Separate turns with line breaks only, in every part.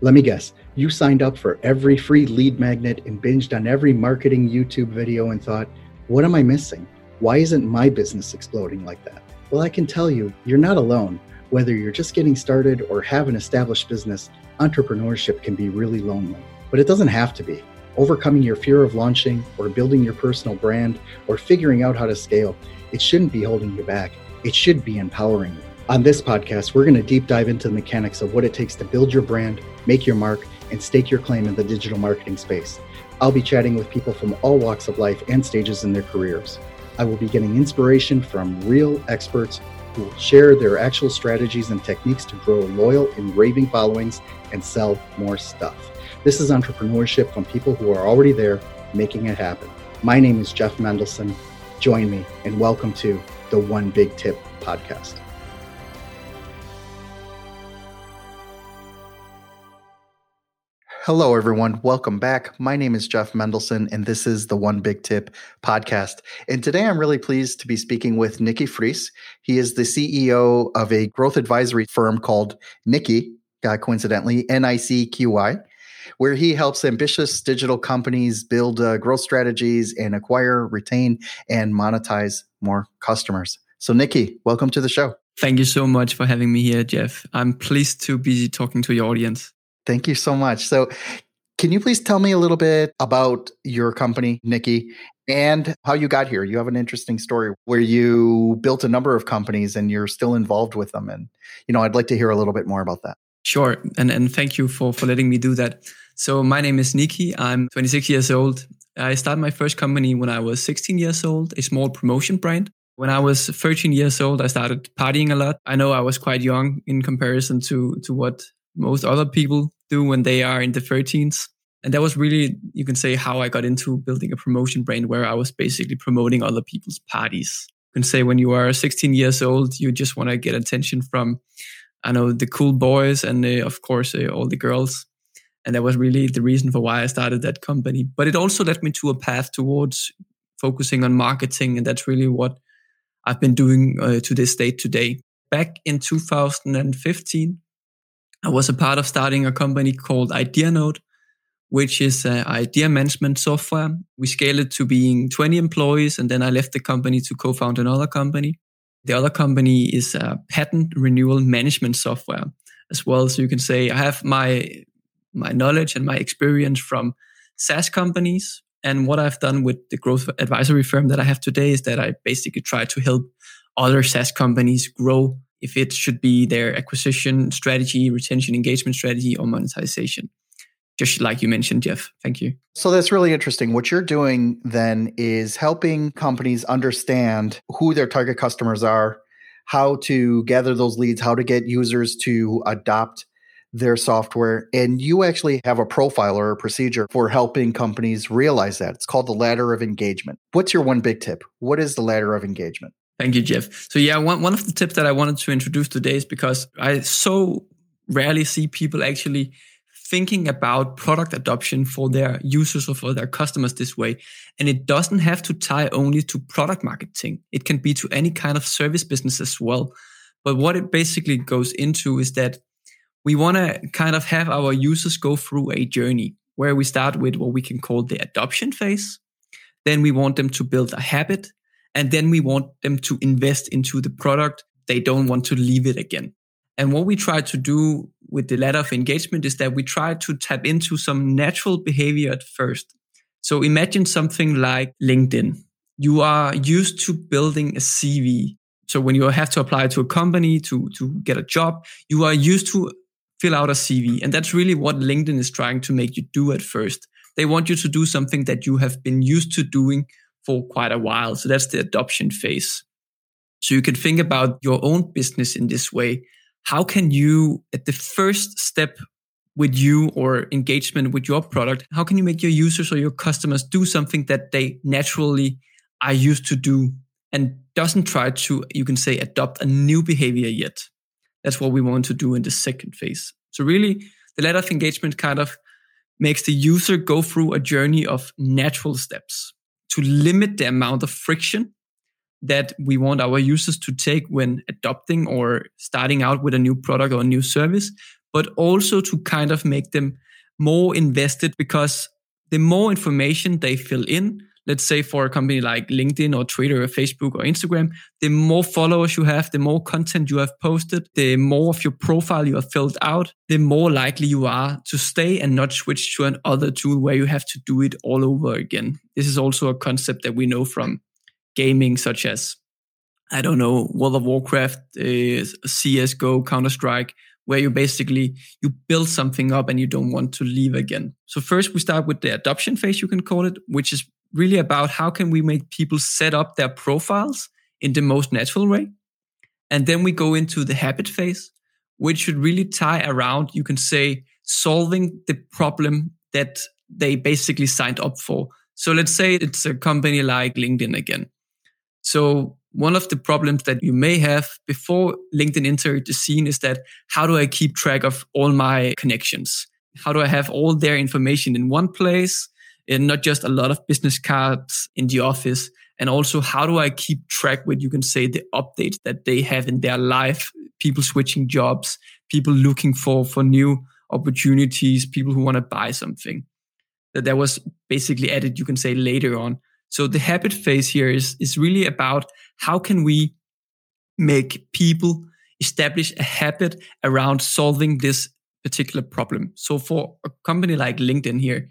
Let me guess, you signed up for every free lead magnet and binged on every marketing YouTube video and thought, what am I missing? Why isn't my business exploding like that? Well, I can tell you, you're not alone. Whether you're just getting started or have an established business, entrepreneurship can be really lonely. But it doesn't have to be. Overcoming your fear of launching or building your personal brand or figuring out how to scale, it shouldn't be holding you back. It should be empowering you. On this podcast, we're going to deep dive into the mechanics of what it takes to build your brand, make your mark, and stake your claim in the digital marketing space. I'll be chatting with people from all walks of life and stages in their careers. I will be getting inspiration from real experts who will share their actual strategies and techniques to grow loyal and raving followings and sell more stuff. This is entrepreneurship from people who are already there making it happen. My name is Jeff Mendelson. Join me and welcome to the One Big Tip podcast. Hello, everyone. Welcome back. My name is Jeff Mendelson, and this is the One Big Tip podcast. And today I'm really pleased to be speaking with Nicki Friis. He is the CEO of a growth advisory firm called NICQI, uh, coincidentally, N I C Q Y, where he helps ambitious digital companies build uh, growth strategies and acquire, retain, and monetize more customers. So, Nicki, welcome to the show.
Thank you so much for having me here, Jeff. I'm pleased to be talking to your audience.
Thank you so much. So, can you please tell me a little bit about your company, NICQI, and how you got here? You have an interesting story where you built a number of companies and you're still involved with them. And, you know, I'd like to hear a little bit more about that.
Sure. And, and thank you for, for letting me do that. So, my name is Nicki. I'm 26 years old. I started my first company when I was 16 years old, a small promotion brand. When I was 13 years old, I started partying a lot. I know I was quite young in comparison to, to what most other people do when they are in the 13s. And that was really, you can say, how I got into building a promotion brand where I was basically promoting other people's parties. You can say when you are 16 years old, you just want to get attention from, I know, the cool boys and uh, of course, uh, all the girls. And that was really the reason for why I started that company. But it also led me to a path towards focusing on marketing. And that's really what I've been doing uh, to this day today. Back in 2015, I was a part of starting a company called IdeaNote, which is an idea management software. We scaled it to being 20 employees, and then I left the company to co-found another company. The other company is a patent renewal management software as well. So you can say I have my my knowledge and my experience from SaaS companies. And what I've done with the growth advisory firm that I have today is that I basically try to help other SaaS companies grow if it should be their acquisition strategy, retention engagement strategy, or monetization. Just like you mentioned, Jeff. Thank you.
So that's really interesting. What you're doing then is helping companies understand who their target customers are, how to gather those leads, how to get users to adopt their software. And you actually have a profile or a procedure for helping companies realize that. It's called the ladder of engagement. What's your one big tip? What is the ladder of engagement?
Thank you, Jeff. So yeah, one, one of the tips that I wanted to introduce today is because I so rarely see people actually thinking about product adoption for their users or for their customers this way. And it doesn't have to tie only to product marketing. It can be to any kind of service business as well. But what it basically goes into is that we want to kind of have our users go through a journey where we start with what we can call the adoption phase. Then we want them to build a habit and then we want them to invest into the product. They don't want to leave it again. And what we try to do with the ladder of engagement is that we try to tap into some natural behavior at first. So imagine something like LinkedIn. You are used to building a CV. So when you have to apply to a company to, to get a job, you are used to fill out a CV. And that's really what LinkedIn is trying to make you do at first. They want you to do something that you have been used to doing for quite a while. So that's the adoption phase. So you can think about your own business in this way. How can you, at the first step with you or engagement with your product, how can you make your users or your customers do something that they naturally are used to do and doesn't try to, you can say, adopt a new behavior yet? That's what we want to do in the second phase. So really, the ladder of engagement kind of makes the user go through a journey of natural steps to limit the amount of friction that we want our users to take when adopting or starting out with a new product or a new service, but also to kind of make them more invested because the more information they fill in, let's say for a company like LinkedIn or Twitter or Facebook or Instagram, the more followers you have, the more content you have posted, the more of your profile you have filled out, the more likely you are to stay and not switch to another tool where you have to do it all over again. This is also a concept that we know from gaming, such as, I don't know, World of Warcraft, uh, CSGO, Counter Strike, where you basically you build something up and you don't want to leave again. So first we start with the adoption phase, you can call it, which is really about how can we make people set up their profiles in the most natural way. And then we go into the habit phase, which should really tie around, you can say, solving the problem that they basically signed up for. So let's say it's a company like LinkedIn again. So one of the problems that you may have before LinkedIn entered the scene is that how do I keep track of all my connections? How do I have all their information in one place? And not just a lot of business cards in the office. And also, how do I keep track with, you can say, the updates that they have in their life, people switching jobs, people looking for, for new opportunities, people who want to buy something. That that was basically added, you can say, later on. So the habit phase here is, is really about how can we make people establish a habit around solving this particular problem. So for a company like LinkedIn here,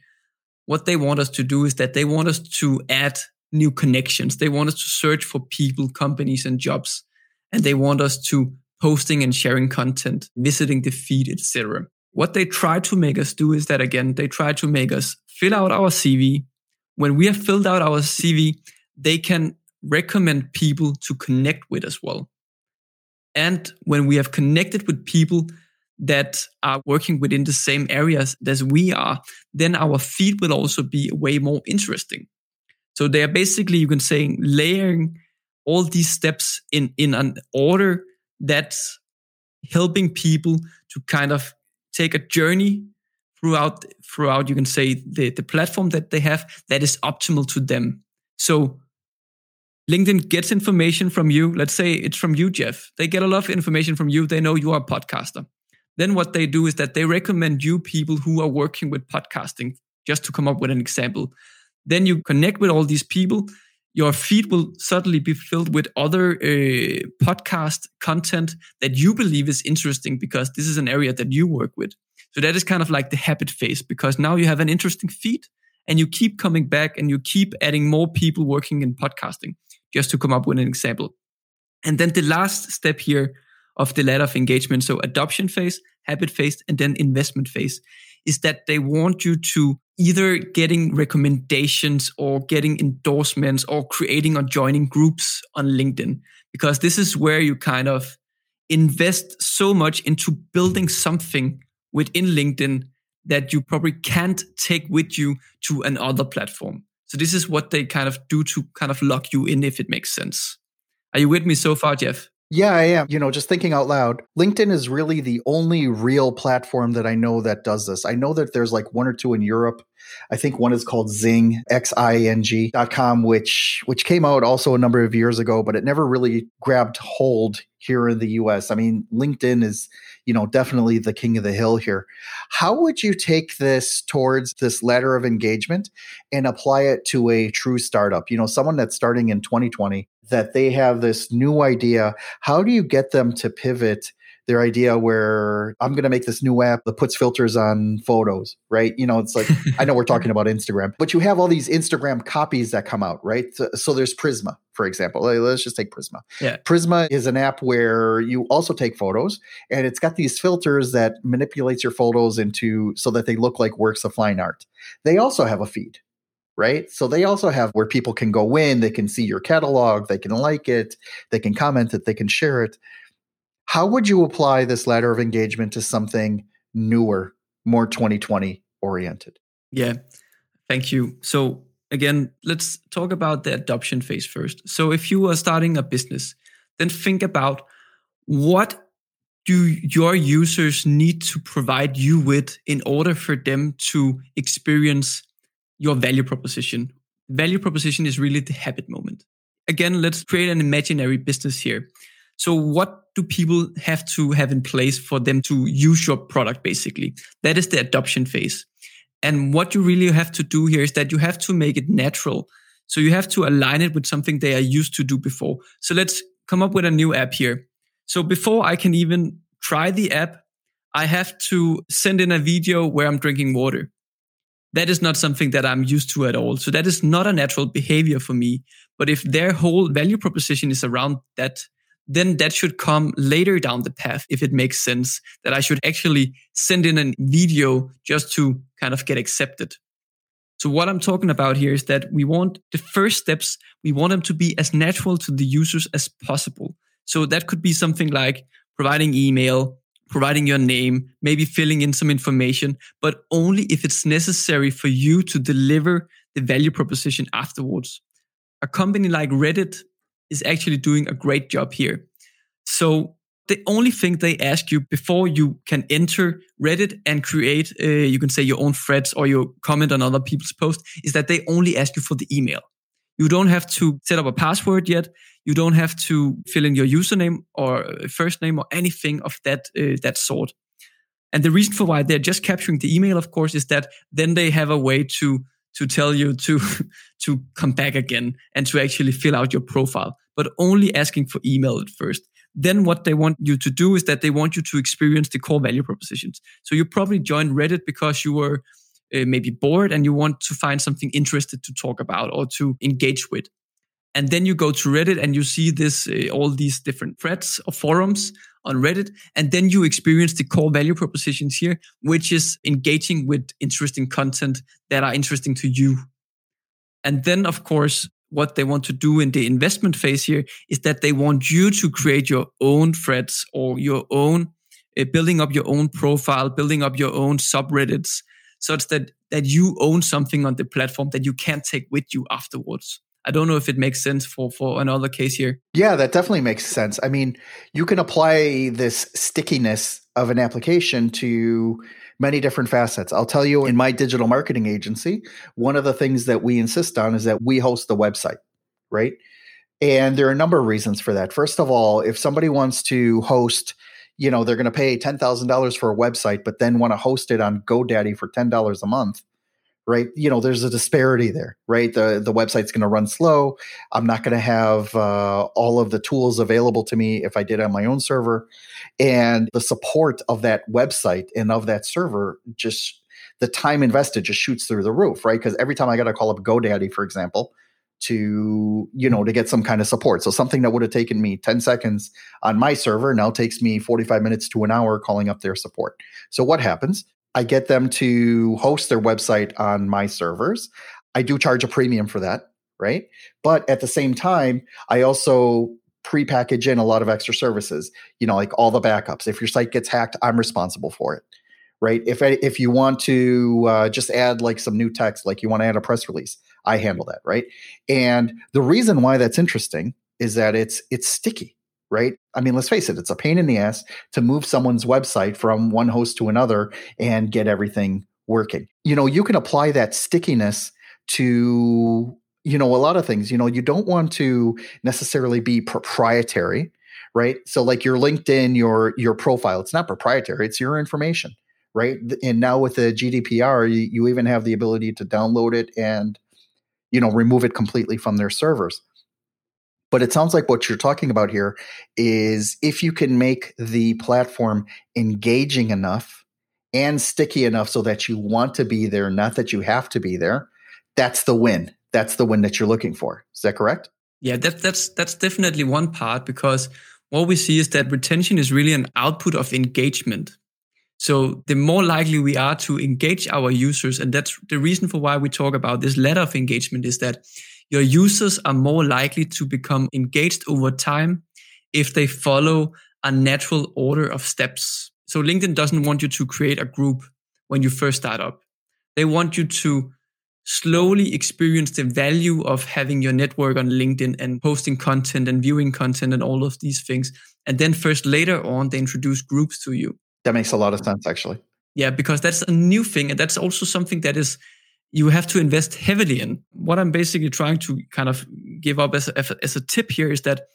what they want us to do is that they want us to add new connections. They want us to search for people, companies, and jobs. And they want us to posting and sharing content, visiting the feed, etc. What they try to make us do is that again, they try to make us fill out our CV. When we have filled out our CV, they can recommend people to connect with as well. And when we have connected with people, that are working within the same areas as we are, then our feed will also be way more interesting. So they are basically, you can say, layering all these steps in, in an order that's helping people to kind of take a journey throughout, throughout, you can say, the, the platform that they have that is optimal to them. So LinkedIn gets information from you. Let's say it's from you, Jeff. They get a lot of information from you. They know you are a podcaster. Then what they do is that they recommend you people who are working with podcasting, just to come up with an example. Then you connect with all these people. Your feed will suddenly be filled with other uh, podcast content that you believe is interesting because this is an area that you work with. So that is kind of like the habit phase because now you have an interesting feed and you keep coming back and you keep adding more people working in podcasting, just to come up with an example. And then the last step here of the ladder of engagement. So adoption phase, habit phase, and then investment phase is that they want you to either getting recommendations or getting endorsements or creating or joining groups on LinkedIn, because this is where you kind of invest so much into building something within LinkedIn that you probably can't take with you to another platform. So this is what they kind of do to kind of lock you in, if it makes sense. Are you with me so far, Jeff?
Yeah, I am. You know, just thinking out loud, LinkedIn is really the only real platform that I know that does this. I know that there's like one or two in Europe. I think one is called Xing, X-I-N-G dot com, which which came out also a number of years ago, but it never really grabbed hold here in the US. I mean, LinkedIn is, you know, definitely the king of the hill here. How would you take this towards this ladder of engagement and apply it to a true startup? You know, someone that's starting in 2020 that they have this new idea. How do you get them to pivot their idea where I'm going to make this new app that puts filters on photos, right? You know, it's like, I know we're talking about Instagram, but you have all these Instagram copies that come out, right? So, so there's Prisma, for example. Let's just take Prisma. Yeah. Prisma is an app where you also take photos and it's got these filters that manipulates your photos into so that they look like works of fine art. They also have a feed right? So they also have where people can go in, they can see your catalog, they can like it, they can comment it, they can share it. How would you apply this ladder of engagement to something newer, more 2020 oriented?
Yeah, thank you. So, again, let's talk about the adoption phase first. So, if you are starting a business, then think about what do your users need to provide you with in order for them to experience your value proposition. Value proposition is really the habit moment. Again, let's create an imaginary business here. So what do people have to have in place for them to use your product basically? That is the adoption phase. And what you really have to do here is that you have to make it natural. So you have to align it with something they are used to do before. So let's come up with a new app here. So before I can even try the app, I have to send in a video where I'm drinking water. That is not something that I'm used to at all. So that is not a natural behavior for me. But if their whole value proposition is around that, then that should come later down the path if it makes sense that I should actually send in a video just to kind of get accepted. So what I'm talking about here is that we want the first steps, we want them to be as natural to the users as possible. So that could be something like providing email, providing your name, maybe filling in some information, but only if it's necessary for you to deliver the value proposition afterwards. A company like Reddit is actually doing a great job here. So the only thing they ask you before you can enter Reddit and create, uh, you can say your own threads or your comment on other people's posts is that they only ask you for the email. You don't have to set up a password yet. You don't have to fill in your username or first name or anything of that uh, that sort. And the reason for why they're just capturing the email, of course, is that then they have a way to to tell you to to come back again and to actually fill out your profile, but only asking for email at first. Then what they want you to do is that they want you to experience the core value propositions. So you probably joined Reddit because you were uh, maybe bored and you want to find something interested to talk about or to engage with. And then you go to Reddit and you see this, uh, all these different threads or forums on Reddit. And then you experience the core value propositions here, which is engaging with interesting content that are interesting to you. And then, of course, what they want to do in the investment phase here is that they want you to create your own threads or your own uh, building up your own profile, building up your own subreddits such that that you own something on the platform that you can't take with you afterwards. I don't know if it makes sense for for another case here.
Yeah, that definitely makes sense. I mean, you can apply this stickiness of an application to many different facets. I'll tell you in my digital marketing agency, one of the things that we insist on is that we host the website, right? And there are a number of reasons for that. First of all, if somebody wants to host you know they're going to pay $10,000 for a website but then want to host it on GoDaddy for $10 a month right? You know there's a disparity there right? The the website's going to run slow. I'm not going to have uh, all of the tools available to me if i did on my own server. And the support of that website and of that server just the time invested just shoots through the roof right? Because every time i got to call up godaddy for example to you know to get some kind of support. So something that would have taken me 10 seconds on my server now takes me 45 minutes to an hour calling up their support. So what happens i get them to host their website on my servers. I do charge a premium for that right? But at the same time i also pre-package in a lot of extra services you know like all the backups. If your site gets hacked i'm responsible for it right? If if you want to uh, just add like some new text like you want to add a press release I handle that, right? And the reason why that's interesting is that it's it's sticky, right? I mean, let's face it, it's a pain in the ass to move someone's website from one host to another and get everything working. You know, you can apply that stickiness to you know a lot of things you know you don't want to necessarily be proprietary right so like your linkedin your your profile it's not proprietary it's your information right and now with the gdpr you, you even have the ability to download it and you know remove it completely from their servers but it sounds like what you're talking about here is if you can make the platform engaging enough and sticky enough so that you want to be there not that you have to be there that's the win. That's the win that you're looking for. Is that correct?
Yeah that, that's that's definitely one part because what we see is that retention is really an output of engagement. So the more likely we are to engage our users, and that's the reason for why we talk about this ladder of engagement is that your users are more likely to become engaged over time if they follow a natural order of steps. So LinkedIn doesn't want you to create a group when you first start up. They want you to slowly experience the value of having your network on LinkedIn and posting content and viewing content and all of these things. And then first later on, they introduce groups to you.
That makes a lot of sense, actually.
Yeah, because that's a new thing. And that's also something that is, you have to invest heavily in. What I'm basically trying to kind of give up as a, as a tip here is that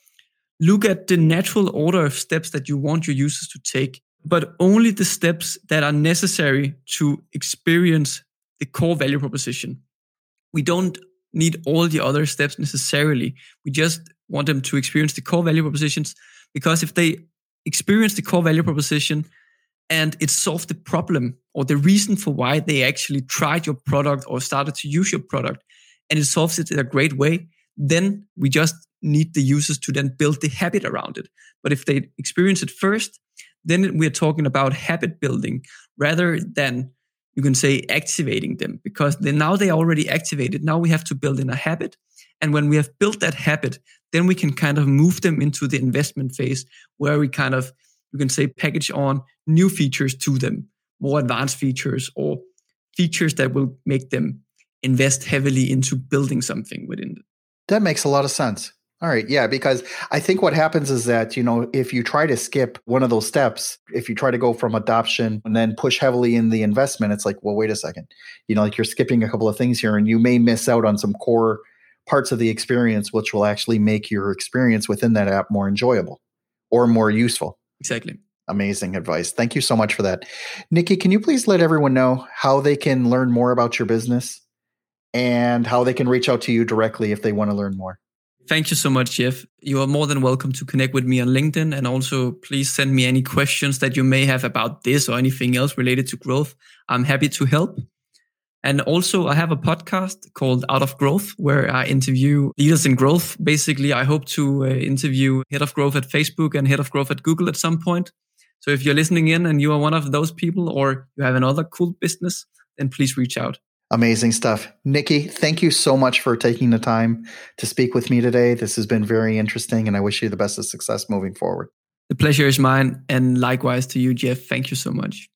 look at the natural order of steps that you want your users to take, but only the steps that are necessary to experience the core value proposition. We don't need all the other steps necessarily. We just want them to experience the core value propositions because if they experience the core value proposition and it solved the problem or the reason for why they actually tried your product or started to use your product and it solves it in a great way, then we just need the users to then build the habit around it. But if they experience it first, then we're talking about habit building rather than you can say activating them because then now they already activated. Now we have to build in a habit. And when we have built that habit, then we can kind of move them into the investment phase where we kind of, you can say, package on new features to them, more advanced features or features that will make them invest heavily into building something within it.
That makes a lot of sense. All right. Yeah. Because I think what happens is that, you know, if you try to skip one of those steps, if you try to go from adoption and then push heavily in the investment, it's like, well, wait a second. You know, like you're skipping a couple of things here and you may miss out on some core parts of the experience, which will actually make your experience within that app more enjoyable or more useful.
Exactly.
Amazing advice. Thank you so much for that. Nicki, can you please let everyone know how they can learn more about your business and how they can reach out to you directly if they want to learn more?
Thank you so much, Jeff. You are more than welcome to connect with me on LinkedIn. And also, please send me any questions that you may have about this or anything else related to growth. I'm happy to help. And also, I have a podcast called Out of Growth where I interview leaders in growth. Basically, I hope to uh, interview head of growth at Facebook and head of growth at Google at some point. So if you're listening in and you are one of those people or you have another cool business, then please reach out.
Amazing stuff. Nicki, thank you so much for taking the time to speak with me today. This has been very interesting, and I wish you the best of success moving forward.
The pleasure is mine. And likewise to you, Jeff. Thank you so much.